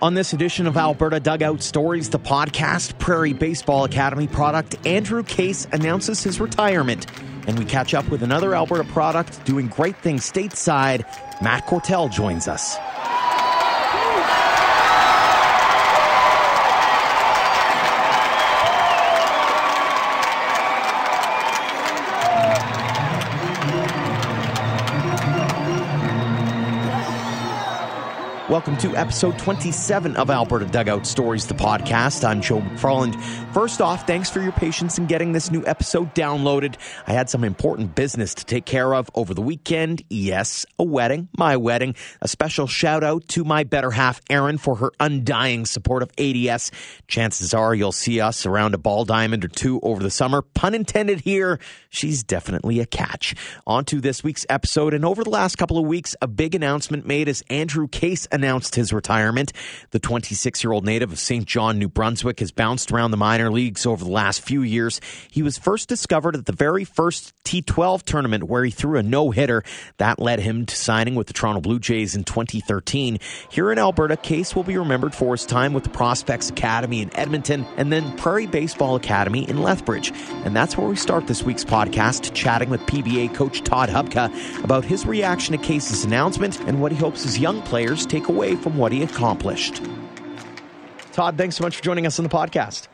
On this edition of Alberta Dugout Stories, the podcast, Prairie Baseball Academy product, Andrew Case announces his retirement. And we catch up with another Alberta product doing great things stateside. Matt Cortell joins us. Welcome to episode 27 of Alberta Dugout Stories, the podcast. I'm Joe McFarland. First off, thanks for your patience in getting this new episode downloaded. I had some important business to take care of over the weekend. Yes, a wedding, my wedding. A special shout out to my better half, Erin, for her undying support of ADS. Chances are you'll see us around a ball diamond or two over the summer. Pun intended here. She's definitely a catch. On to this week's episode. And over the last couple of weeks, a big announcement made as Andrew Case announced his retirement. The 26 year old native of Saint John, New Brunswick, has bounced around the minor leagues over the last few years. He was first discovered at the very first T12 tournament where he threw a no hitter. That led him to signing with the Toronto Blue Jays in 2013. Here in Alberta, Case will be remembered for his time with the Prospects Academy in Edmonton and then Prairie Baseball Academy in Lethbridge. And that's where we start this week's podcast, chatting with PBA coach Todd Hubka about his reaction to Case's announcement and what he hopes his young players take away from what he accomplished. Todd, thanks so much for joining us on the podcast.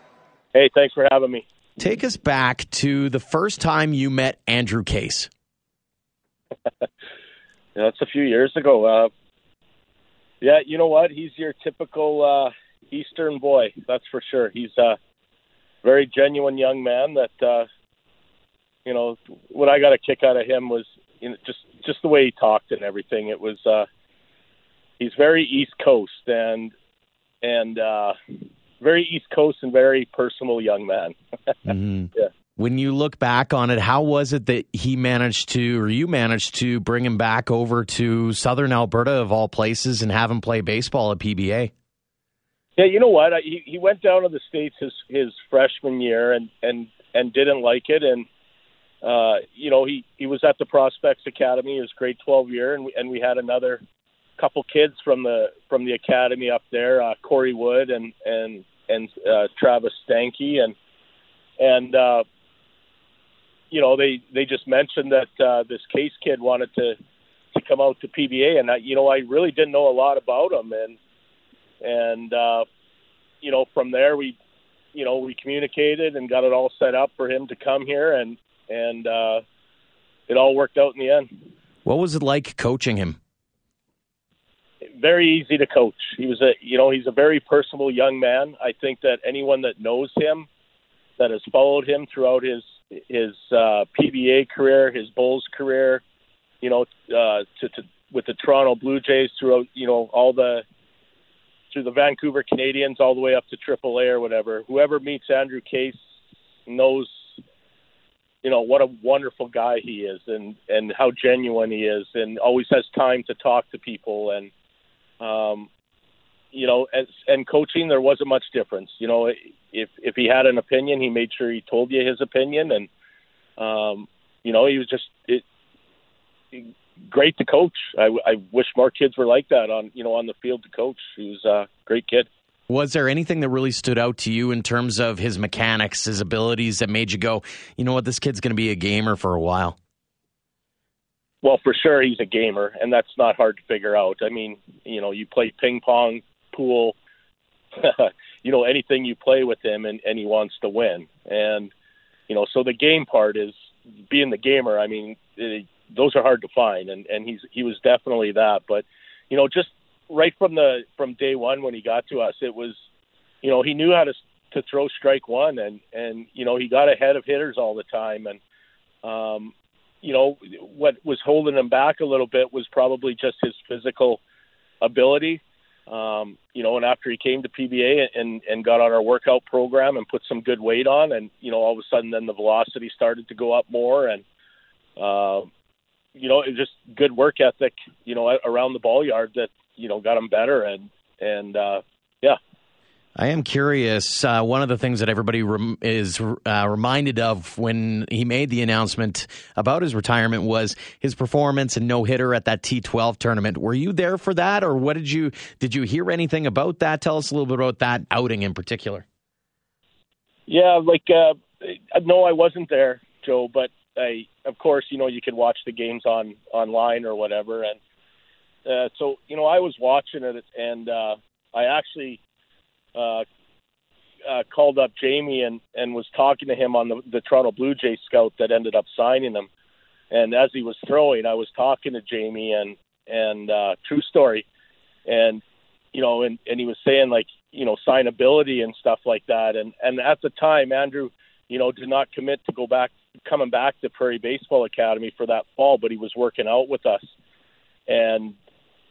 Hey, thanks for having me. Take us back to the first time you met Andrew Case. yeah, that's a few years ago. Uh, yeah, you know what? He's your typical uh, Eastern boy, that's for sure. He's a very genuine young man that, uh, you know, what I got a kick out of him was you know, just just the way he talked and everything. It was uh, he's very East Coast and and uh, very East Coast and very personal young man. mm-hmm. Yeah. When you look back on it, how was it that he managed to, or you managed to, bring him back over to Southern Alberta of all places and have him play baseball at PBA? Yeah, you know what? He he went down to the states his his freshman year and and and didn't like it, and uh, you know he he was at the Prospects Academy his grade twelve year, and we, and we had another couple kids from the from the academy up there, uh, Corey Wood and and and uh, Travis Stanky, and and uh, you know they they just mentioned that uh, this Case kid wanted to to come out to PBA, and I, you know I really didn't know a lot about him, and and uh, you know from there we you know we communicated and got it all set up for him to come here, and and uh, it all worked out in the end. What was it like coaching him? Very easy to coach. He was a, you know, he's a very personable young man. I think that anyone that knows him, that has followed him throughout his his uh, PBA career, his Bulls career, you know, uh, to, to with the Toronto Blue Jays throughout, you know, all the through the Vancouver Canadians all the way up to AAA or whatever. Whoever meets Andrew Case knows, you know, what a wonderful guy he is, and and how genuine he is, and always has time to talk to people and um, you know, as, and coaching, there wasn't much difference. You know, if if he had an opinion, he made sure he told you his opinion, and um, you know, he was just it, great to coach. I, I wish more kids were like that on you know on the field to coach. He was a great kid. Was there anything that really stood out to you in terms of his mechanics, his abilities that made you go, you know what, this kid's going to be a gamer for a while? Well, for sure he's a gamer, and that's not hard to figure out. I mean, you know, you play ping pong, pool, you know, anything you play with him, and, and he wants to win. And you know, so the game part is being the gamer. I mean, it, those are hard to find, and and he's he was definitely that. But you know, just right from the from day one when he got to us, it was, you know, he knew how to to throw strike one, and and you know, he got ahead of hitters all the time, and um, you know, what was holding him back a little bit was probably just his physical ability. Um, you know, and after he came to PBA and and got on our workout program and put some good weight on, and you know, all of a sudden then the velocity started to go up more, and uh, you know, it just good work ethic, you know, around the ball yard that you know got him better, and and uh. I am curious. Uh, one of the things that everybody rem- is uh, reminded of when he made the announcement about his retirement was his performance and no hitter at that T12 tournament. Were you there for that, or what did you did you hear anything about that? Tell us a little bit about that outing in particular. Yeah, like uh, no, I wasn't there, Joe. But I, of course, you know, you can watch the games on online or whatever, and uh, so you know, I was watching it, and uh, I actually uh, uh, called up Jamie and and was talking to him on the, the Toronto Blue Jays scout that ended up signing him. And as he was throwing, I was talking to Jamie and and uh, true story, and you know, and and he was saying like you know signability and stuff like that. And and at the time, Andrew, you know, did not commit to go back coming back to Prairie Baseball Academy for that fall, but he was working out with us, and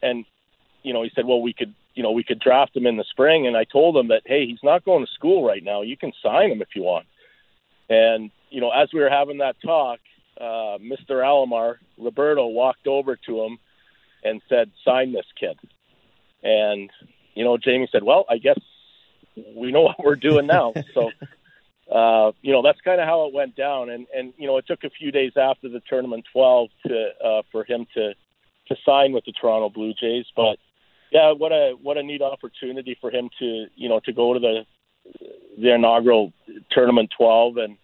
and you know, he said, well, we could you know, we could draft him in the spring. And I told him that, hey, he's not going to school right now. You can sign him if you want. And, you know, as we were having that talk, uh, Mr. Alomar, Roberto, walked over to him and said, sign this kid. And, you know, Jamie said, well, I guess we know what we're doing now. so, uh, you know, that's kind of how it went down. And, and, you know, it took a few days after the tournament 12 to, uh, for him to, to sign with the Toronto Blue Jays. But, yeah, what a what a neat opportunity for him to you know to go to the the inaugural tournament 12 and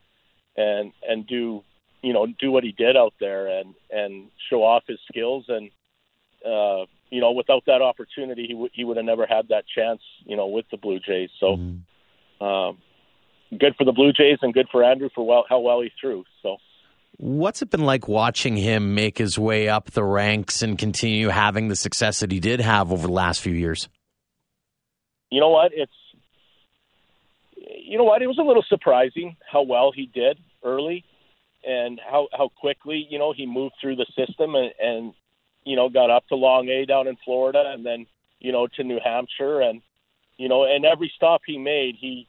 and and do you know do what he did out there and and show off his skills and uh you know without that opportunity he would he would have never had that chance you know with the Blue Jays so mm-hmm. um good for the Blue Jays and good for Andrew for well how well he threw so What's it been like watching him make his way up the ranks and continue having the success that he did have over the last few years? You know what? It's you know what? It was a little surprising how well he did early and how how quickly, you know, he moved through the system and, and you know, got up to long A down in Florida and then, you know, to New Hampshire and you know, and every stop he made, he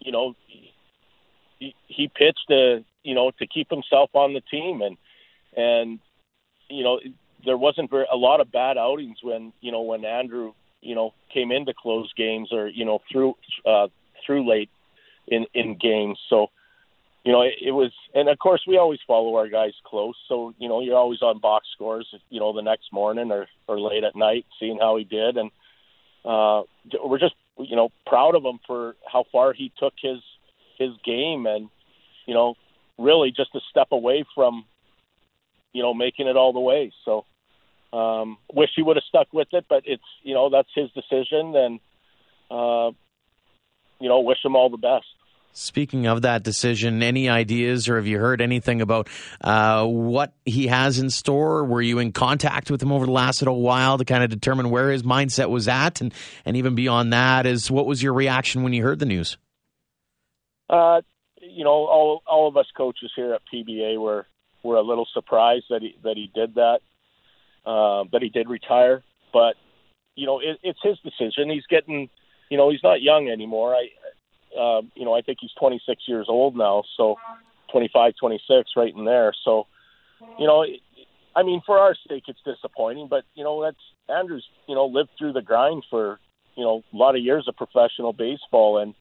you know, he, he pitched a you know, to keep himself on the team. And, and, you know, there wasn't very, a lot of bad outings when, you know, when Andrew, you know, came into close games or, you know, through, uh, through late in, in games. So, you know, it, it was, and of course we always follow our guys close. So, you know, you're always on box scores, you know, the next morning or, or late at night, seeing how he did. And, uh, we're just, you know, proud of him for how far he took his, his game and, you know, really just a step away from, you know, making it all the way. So, um, wish he would have stuck with it, but it's you know that's his decision, and uh, you know, wish him all the best. Speaking of that decision, any ideas or have you heard anything about uh, what he has in store? Were you in contact with him over the last little while to kind of determine where his mindset was at, and and even beyond that, is what was your reaction when you heard the news? Uh, you know, all all of us coaches here at PBA were were a little surprised that he that he did that, uh, that he did retire. But you know, it, it's his decision. He's getting, you know, he's not young anymore. I, uh, you know, I think he's 26 years old now, so 25, 26, right in there. So, you know, I mean, for our sake, it's disappointing, but you know, that's Andrews. You know, lived through the grind for you know a lot of years of professional baseball, and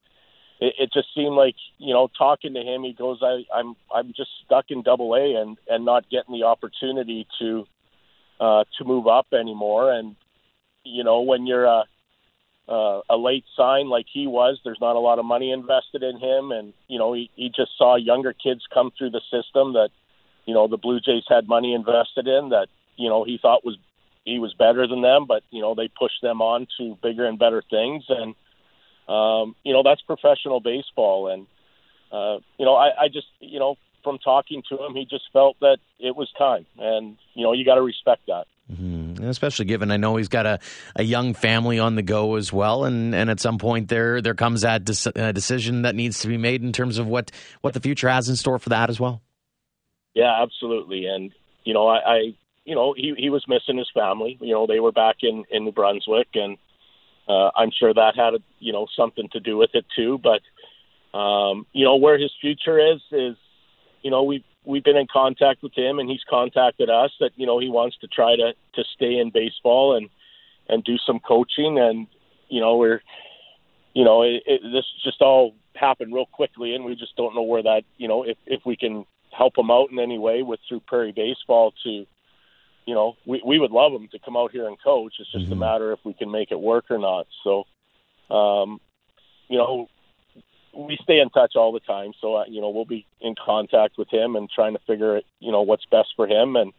it, it just seemed like you know talking to him, he goes, I, I'm I'm just stuck in Double A and and not getting the opportunity to uh, to move up anymore. And you know when you're a uh, a late sign like he was, there's not a lot of money invested in him, and you know he, he just saw younger kids come through the system that you know the Blue Jays had money invested in that you know he thought was he was better than them, but you know they pushed them on to bigger and better things. And um, you know that's professional baseball, and uh, you know I, I just you know from talking to him, he just felt that it was time, and you know you got to respect that. Mm-hmm. Especially given I know he's got a, a young family on the go as well, and, and at some point there there comes that de- decision that needs to be made in terms of what, what the future has in store for that as well. Yeah, absolutely, and you know I, I you know he he was missing his family. You know they were back in in New Brunswick, and uh, I'm sure that had you know something to do with it too. But um, you know where his future is is you know we've we've been in contact with him and he's contacted us that you know he wants to try to to stay in baseball and and do some coaching and you know we're you know, it, it, this just all happened real quickly, and we just don't know where that, you know, if if we can help him out in any way with through Prairie baseball to, you know, we we would love him to come out here and coach. It's just mm-hmm. a matter if we can make it work or not. So, um, you know, we stay in touch all the time. So, uh, you know, we'll be in contact with him and trying to figure, it, you know, what's best for him and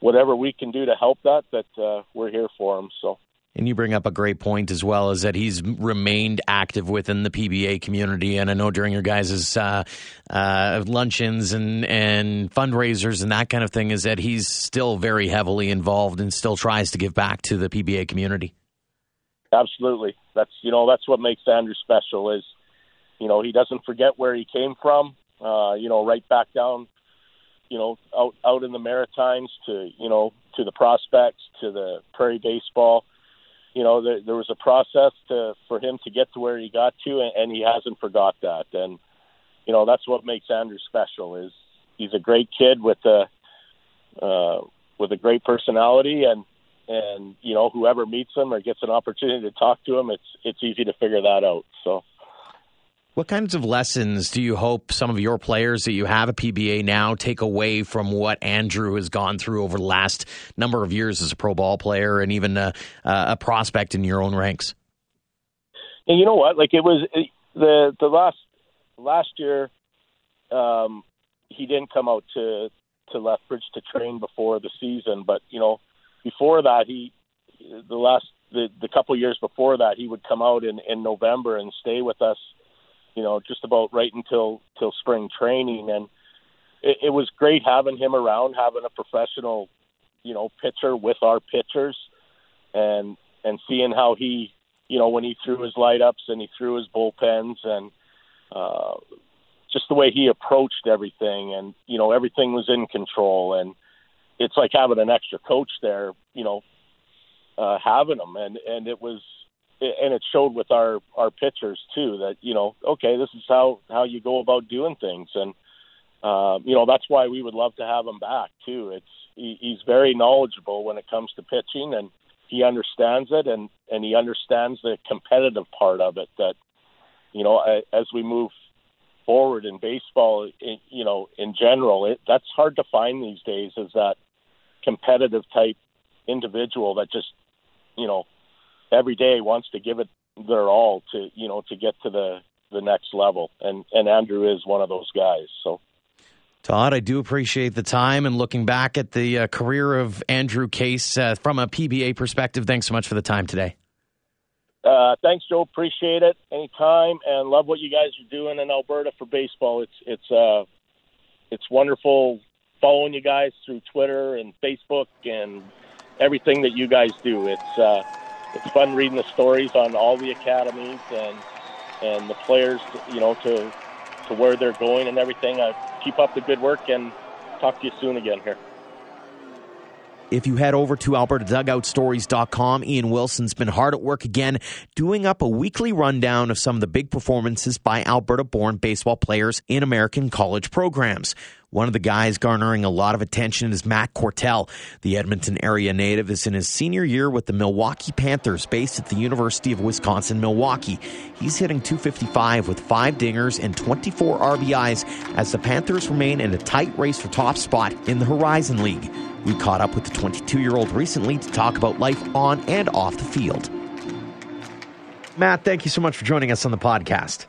whatever we can do to help that, that uh, we're here for him. So. And you bring up a great point as well, is that he's remained active within the PBA community. And I know during your guys' uh, uh, luncheons and, and fundraisers and that kind of thing, is that he's still very heavily involved and still tries to give back to the PBA community. Absolutely. That's you know that's what makes Andrew special is you know he doesn't forget where he came from. Uh, you know, right back down, you know, out out in the Maritimes to you know to the prospects to the Prairie baseball you know, there, there was a process to for him to get to where he got to, and, and he hasn't forgot that. And you know, that's what makes Andrew special. Is he's a great kid with a uh, with a great personality, and and you know, whoever meets him or gets an opportunity to talk to him, it's it's easy to figure that out. So. What kinds of lessons do you hope some of your players that you have a PBA now take away from what Andrew has gone through over the last number of years as a pro ball player and even a, a prospect in your own ranks? And you know what? Like it was the the last last year, um, he didn't come out to to Lethbridge to train before the season, but you know, before that, he the last the the couple years before that, he would come out in in November and stay with us you know, just about right until till spring training, and it, it was great having him around, having a professional, you know, pitcher with our pitchers, and and seeing how he, you know, when he threw his light ups and he threw his bullpens and uh, just the way he approached everything, and you know, everything was in control, and it's like having an extra coach there, you know, uh, having him, and and it was and it showed with our our pitchers too that you know okay this is how how you go about doing things. And uh, you know that's why we would love to have him back too. It's he, he's very knowledgeable when it comes to pitching and he understands it and and he understands the competitive part of it that you know as we move forward in baseball you know in general it that's hard to find these days is that competitive type individual that just you know every day wants to give it their all to you know to get to the the next level and and Andrew is one of those guys so Todd, I do appreciate the time and looking back at the uh, career of Andrew Case uh, from a PBA perspective. Thanks so much for the time today. Uh, thanks, Joe. Appreciate it. Anytime, and love what you guys are doing in Alberta for baseball. It's it's uh, it's wonderful following you guys through Twitter and Facebook and everything that you guys do. It's uh, it's fun reading the stories on all the academies and and the players, you know, to to where they're going and everything. I keep up the good work and talk to you soon again here. If you head over to albertadugoutstories.com, Ian Wilson's been hard at work again doing up a weekly rundown of some of the big performances by Alberta born baseball players in American college programs. One of the guys garnering a lot of attention is Matt Cortell. The Edmonton area native is in his senior year with the Milwaukee Panthers based at the University of Wisconsin Milwaukee. He's hitting 255 with five dingers and 24 RBIs as the Panthers remain in a tight race for top spot in the Horizon League. We caught up with the 22 year old recently to talk about life on and off the field. Matt, thank you so much for joining us on the podcast.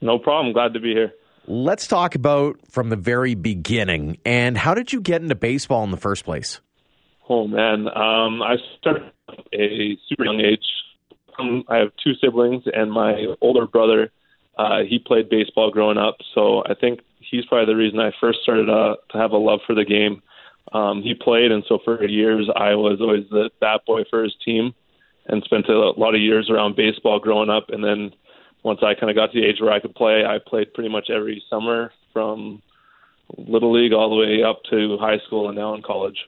No problem. Glad to be here. Let's talk about from the very beginning. And how did you get into baseball in the first place? Oh man, um, I started at a super young age. Um, I have two siblings, and my older brother, uh, he played baseball growing up. So I think he's probably the reason I first started uh, to have a love for the game. Um, he played, and so for years I was always the bat boy for his team, and spent a lot of years around baseball growing up. And then once I kind of got to the age where I could play, I played pretty much every summer from little league all the way up to high school and now in college.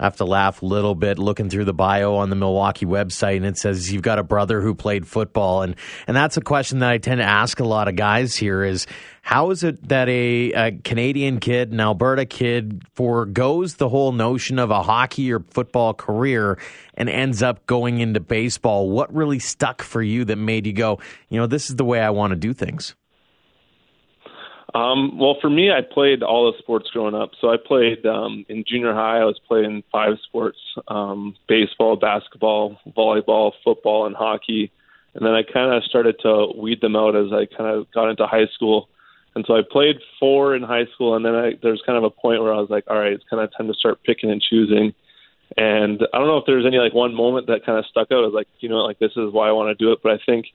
I have to laugh a little bit looking through the bio on the Milwaukee website, and it says you've got a brother who played football, and and that's a question that I tend to ask a lot of guys here: is how is it that a, a Canadian kid, an Alberta kid, foregoes the whole notion of a hockey or football career and ends up going into baseball? What really stuck for you that made you go, you know, this is the way I want to do things? Um, well, for me, I played all the sports growing up. So I played um, in junior high. I was playing five sports: um, baseball, basketball, volleyball, football, and hockey. And then I kind of started to weed them out as I kind of got into high school. And so I played four in high school, and then I, there's kind of a point where I was like, all right, it's kind of time to start picking and choosing. And I don't know if there's any like one moment that kind of stuck out. I was like, you know, like this is why I want to do it. But I think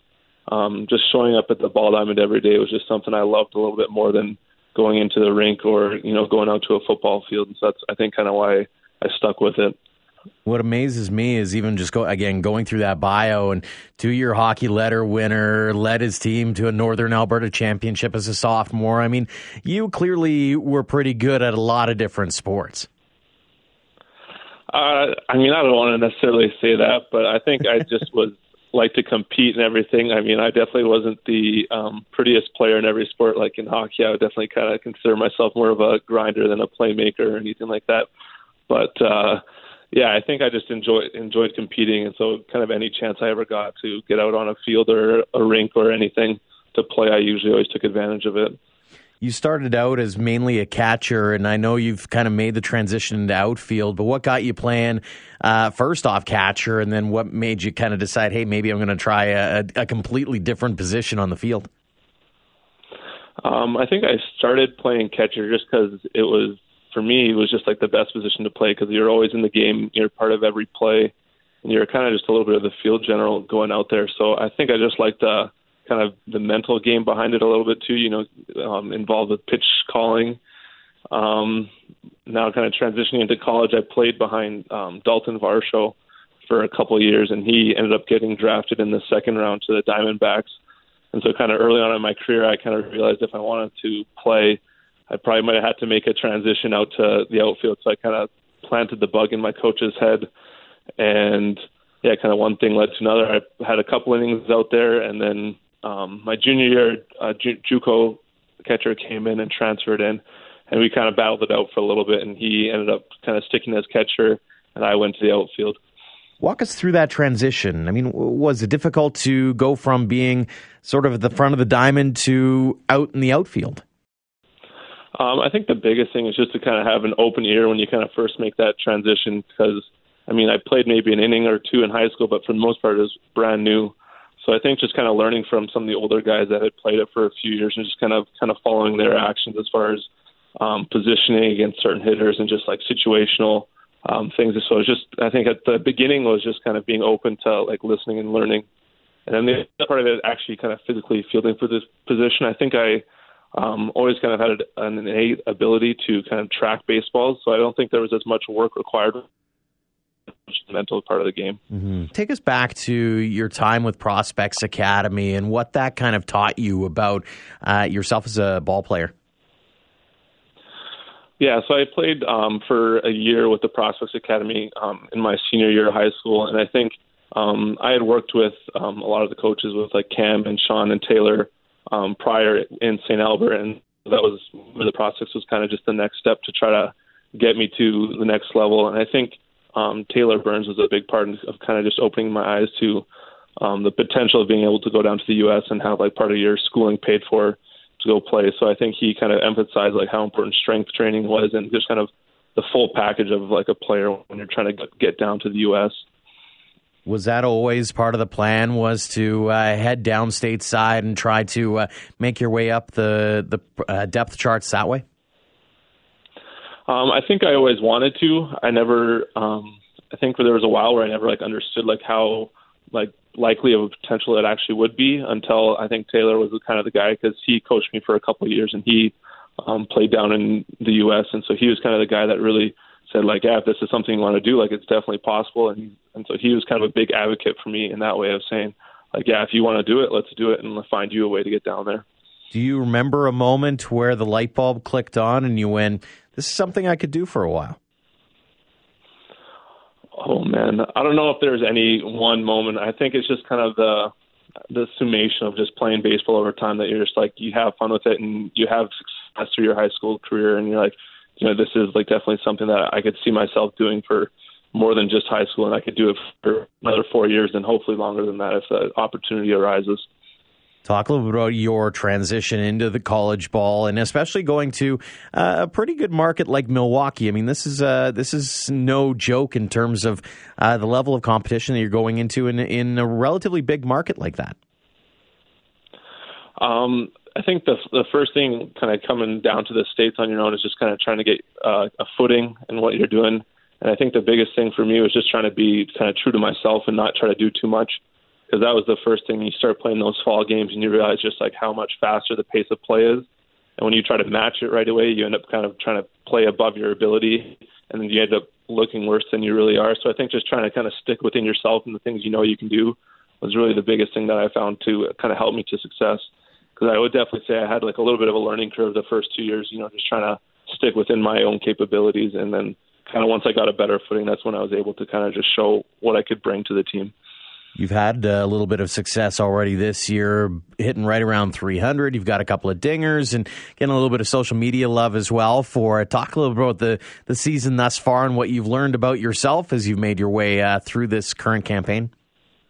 um, just showing up at the ball diamond every day was just something I loved a little bit more than going into the rink or you know going out to a football field. And so that's I think kind of why I stuck with it. What amazes me is even just go again going through that bio and two-year hockey letter winner, led his team to a Northern Alberta championship as a sophomore. I mean, you clearly were pretty good at a lot of different sports. Uh, I mean, I don't want to necessarily say that, but I think I just was like to compete and everything. I mean, I definitely wasn't the um, prettiest player in every sport. Like in hockey, I would definitely kind of consider myself more of a grinder than a playmaker or anything like that. But uh, yeah, I think I just enjoyed enjoyed competing, and so kind of any chance I ever got to get out on a field or a rink or anything to play, I usually always took advantage of it you started out as mainly a catcher, and I know you've kind of made the transition into outfield. But what got you playing uh, first off catcher, and then what made you kind of decide, hey, maybe I'm going to try a, a, completely different position on the field? Um, I think I started playing catcher just because it was for me it was just like the best position to play because you're always in the game, you're part of every play, and you're kind of just a little bit of the field general going out there. So I think I just like the kind of the mental game behind it a little bit too. You know, um, involved with pitch calling. Um, now, kind of transitioning into college, I played behind um, Dalton Varsho for a couple of years, and he ended up getting drafted in the second round to the Diamondbacks. And so, kind of early on in my career, I kind of realized if I wanted to play, I probably might have had to make a transition out to the outfield. So I kind of planted the bug in my coach's head, and yeah, kind of one thing led to another. I had a couple innings out there, and then um, my junior year, uh, Ju- JUCO catcher came in and transferred in, and we kind of battled it out for a little bit, and he ended up kind of sticking as catcher, and I went to the outfield. Walk us through that transition. I mean, was it difficult to go from being sort of at the front of the diamond to out in the outfield? Um, I think the biggest thing is just to kind of have an open ear when you kind of first make that transition because, I mean, I played maybe an inning or two in high school, but for the most part, it was brand new. So I think just kind of learning from some of the older guys that had played it for a few years and just kind of kind of following their actions as far as um, positioning against certain hitters and just like situational um, things. So it was just I think at the beginning was just kind of being open to like listening and learning, and then the other part of it actually kind of physically fielding for this position. I think I um, always kind of had an innate ability to kind of track baseballs, so I don't think there was as much work required the mental part of the game. Mm-hmm. Take us back to your time with Prospects Academy and what that kind of taught you about uh, yourself as a ball player. Yeah, so I played um, for a year with the Prospects Academy um, in my senior year of high school, and I think um, I had worked with um, a lot of the coaches with like Cam and Sean and Taylor um, prior in St. Albert, and that was where the Prospects was kind of just the next step to try to get me to the next level. And I think um, Taylor Burns was a big part of kind of just opening my eyes to um, the potential of being able to go down to the U.S. and have like part of your schooling paid for to go play. So I think he kind of emphasized like how important strength training was and just kind of the full package of like a player when you're trying to get down to the U.S. Was that always part of the plan? Was to uh, head down stateside and try to uh, make your way up the the uh, depth charts that way? Um, I think I always wanted to. I never. Um, I think there was a while where I never like understood like how like likely of a potential it actually would be until I think Taylor was kind of the guy because he coached me for a couple of years and he um, played down in the U.S. and so he was kind of the guy that really said like, yeah, if this is something you want to do, like it's definitely possible. And and so he was kind of a big advocate for me in that way of saying like, yeah, if you want to do it, let's do it and find you a way to get down there. Do you remember a moment where the light bulb clicked on and you went, this is something I could do for a while? Oh man, I don't know if there's any one moment. I think it's just kind of the the summation of just playing baseball over time that you're just like you have fun with it and you have success through your high school career and you're like, you know, this is like definitely something that I could see myself doing for more than just high school and I could do it for another four years and hopefully longer than that if the opportunity arises. Talk a little bit about your transition into the college ball, and especially going to uh, a pretty good market like Milwaukee. I mean, this is uh, this is no joke in terms of uh, the level of competition that you're going into in in a relatively big market like that. Um, I think the the first thing, kind of coming down to the states on your own, is just kind of trying to get uh, a footing in what you're doing. And I think the biggest thing for me was just trying to be kind of true to myself and not try to do too much because that was the first thing you start playing those fall games and you realize just like how much faster the pace of play is. And when you try to match it right away, you end up kind of trying to play above your ability, and then you end up looking worse than you really are. So I think just trying to kind of stick within yourself and the things you know you can do was really the biggest thing that I found to kind of help me to success. Because I would definitely say I had like a little bit of a learning curve the first two years, you know, just trying to stick within my own capabilities, and then kind of once I got a better footing, that's when I was able to kind of just show what I could bring to the team. You've had a little bit of success already this year, hitting right around 300. You've got a couple of dingers and getting a little bit of social media love as well. For it. talk a little about the the season thus far and what you've learned about yourself as you've made your way uh, through this current campaign.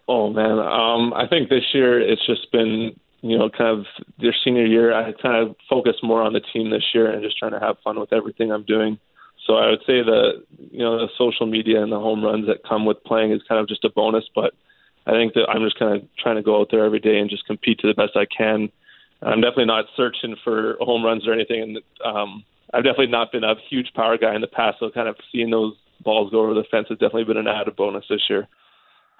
Oh man, um, I think this year it's just been you know kind of your senior year. I kind of focused more on the team this year and just trying to have fun with everything I'm doing. So I would say the you know the social media and the home runs that come with playing is kind of just a bonus, but I think that I'm just kind of trying to go out there every day and just compete to the best I can. I'm definitely not searching for home runs or anything, and um, I've definitely not been a huge power guy in the past. So kind of seeing those balls go over the fence has definitely been an added bonus this year.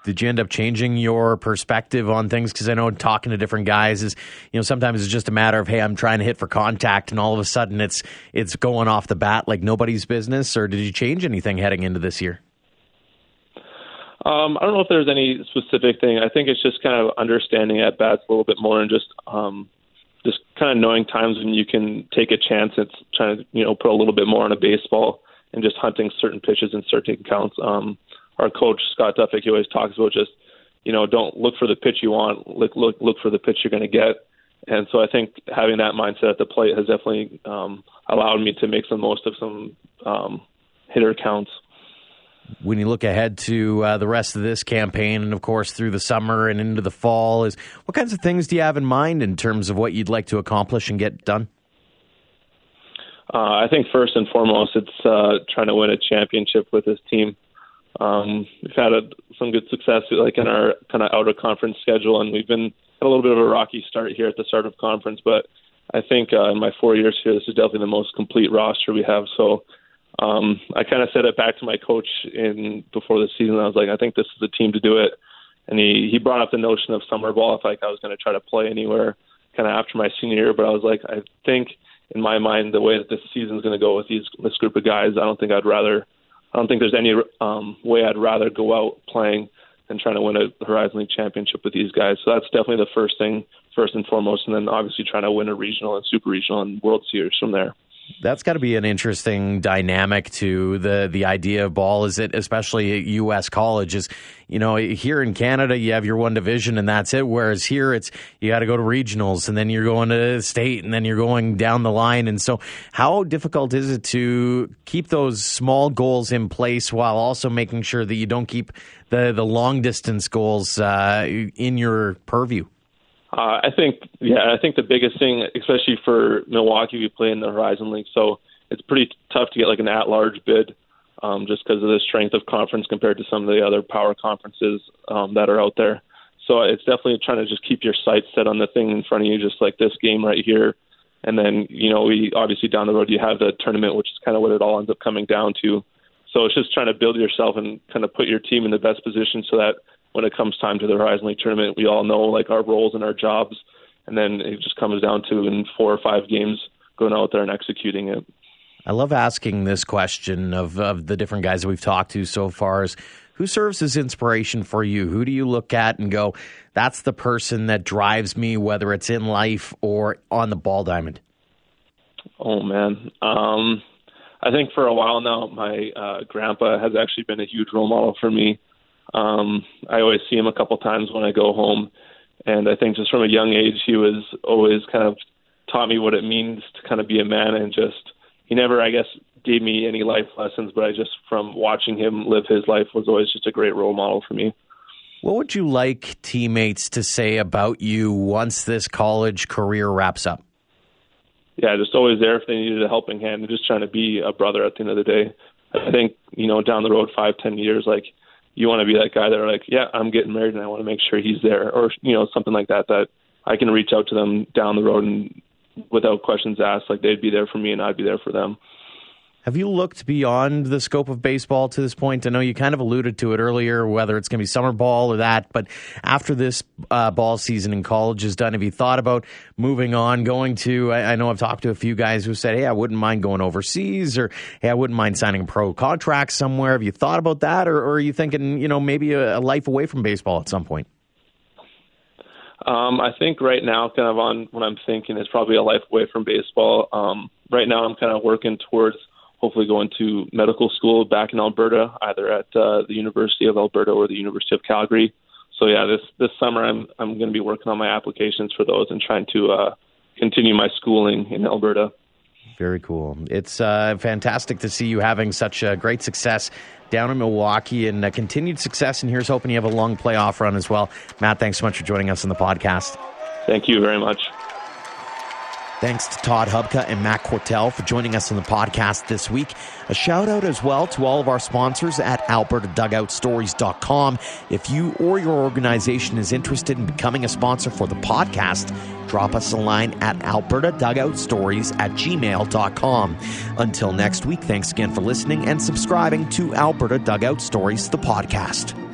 Did you end up changing your perspective on things? Because I know talking to different guys is, you know, sometimes it's just a matter of, hey, I'm trying to hit for contact, and all of a sudden it's it's going off the bat like nobody's business. Or did you change anything heading into this year? Um, I don't know if there's any specific thing. I think it's just kind of understanding at bats a little bit more and just um, just kind of knowing times when you can take a chance. It's trying to you know put a little bit more on a baseball and just hunting certain pitches and certain counts. Um, our coach Scott Doffek he always talks about just you know don't look for the pitch you want, look look look for the pitch you're going to get. And so I think having that mindset at the plate has definitely um, allowed me to make the most of some um, hitter counts when you look ahead to uh, the rest of this campaign and of course through the summer and into the fall is what kinds of things do you have in mind in terms of what you'd like to accomplish and get done? Uh, i think first and foremost it's uh, trying to win a championship with this team. Um, we've had a, some good success like in our kind of outer conference schedule and we've been had a little bit of a rocky start here at the start of conference but i think uh, in my four years here this is definitely the most complete roster we have so um, I kind of said it back to my coach in before the season. I was like, I think this is the team to do it. And he he brought up the notion of summer ball if like I was going to try to play anywhere kind of after my senior year. But I was like, I think in my mind the way that this season is going to go with these this group of guys, I don't think I'd rather. I don't think there's any um, way I'd rather go out playing than trying to win a Horizon League championship with these guys. So that's definitely the first thing, first and foremost, and then obviously trying to win a regional and super regional and World Series from there that's got to be an interesting dynamic to the the idea of ball. Is it especially at U.S. colleges? You know, here in Canada, you have your one division and that's it. Whereas here, it's you got to go to regionals and then you're going to state and then you're going down the line. And so, how difficult is it to keep those small goals in place while also making sure that you don't keep the the long distance goals uh, in your purview? Uh, I think, yeah, I think the biggest thing, especially for Milwaukee, we play in the Horizon League, so it's pretty tough to get like an at-large bid, um, just because of the strength of conference compared to some of the other power conferences um, that are out there. So it's definitely trying to just keep your sights set on the thing in front of you, just like this game right here. And then, you know, we obviously down the road you have the tournament, which is kind of what it all ends up coming down to. So it's just trying to build yourself and kind of put your team in the best position so that when it comes time to the Horizon League tournament, we all know like our roles and our jobs, and then it just comes down to in four or five games going out there and executing it. I love asking this question of, of the different guys that we've talked to so far is who serves as inspiration for you? Who do you look at and go, that's the person that drives me, whether it's in life or on the ball diamond? Oh man. Um, I think for a while now, my uh, grandpa has actually been a huge role model for me. Um, I always see him a couple times when I go home, and I think just from a young age, he was always kind of taught me what it means to kind of be a man, and just he never, I guess, gave me any life lessons, but I just from watching him live his life was always just a great role model for me. What would you like teammates to say about you once this college career wraps up? Yeah, just always there if they needed a helping hand and just trying to be a brother at the end of the day. I think, you know, down the road five, ten years, like you want to be that guy that are like, yeah, I'm getting married and I want to make sure he's there, or you know, something like that. That I can reach out to them down the road and without questions asked, like they'd be there for me and I'd be there for them. Have you looked beyond the scope of baseball to this point? I know you kind of alluded to it earlier, whether it's going to be summer ball or that, but after this uh, ball season in college is done, have you thought about moving on, going to? I, I, know I've talked to a few guys who said, "Hey, I wouldn't mind going overseas," or "Hey, I wouldn't mind signing a pro contract somewhere." Have you thought about that, or, or are you thinking, you know, maybe a, a life away from baseball at some point? Um, I think right now, kind of on what I'm thinking is probably a life away from baseball. Um, right now, I'm kind of working towards hopefully going to medical school back in Alberta, either at uh, the University of Alberta or the University of Calgary. So yeah, this this summer I'm I'm going to be working on my applications for those and trying to uh, continue my schooling in Alberta. Very cool. It's uh, fantastic to see you having such uh, great success down in Milwaukee and uh, continued success. And here's hoping you have a long playoff run as well. Matt, thanks so much for joining us on the podcast. Thank you very much. Thanks to Todd Hubka and Matt Cortell for joining us on the podcast this week. A shout out as well to all of our sponsors at albertadugoutstories.com. If you or your organization is interested in becoming a sponsor for the podcast, drop us a line at albertadugoutstories at gmail.com. Until next week, thanks again for listening and subscribing to Alberta Dugout Stories, the podcast.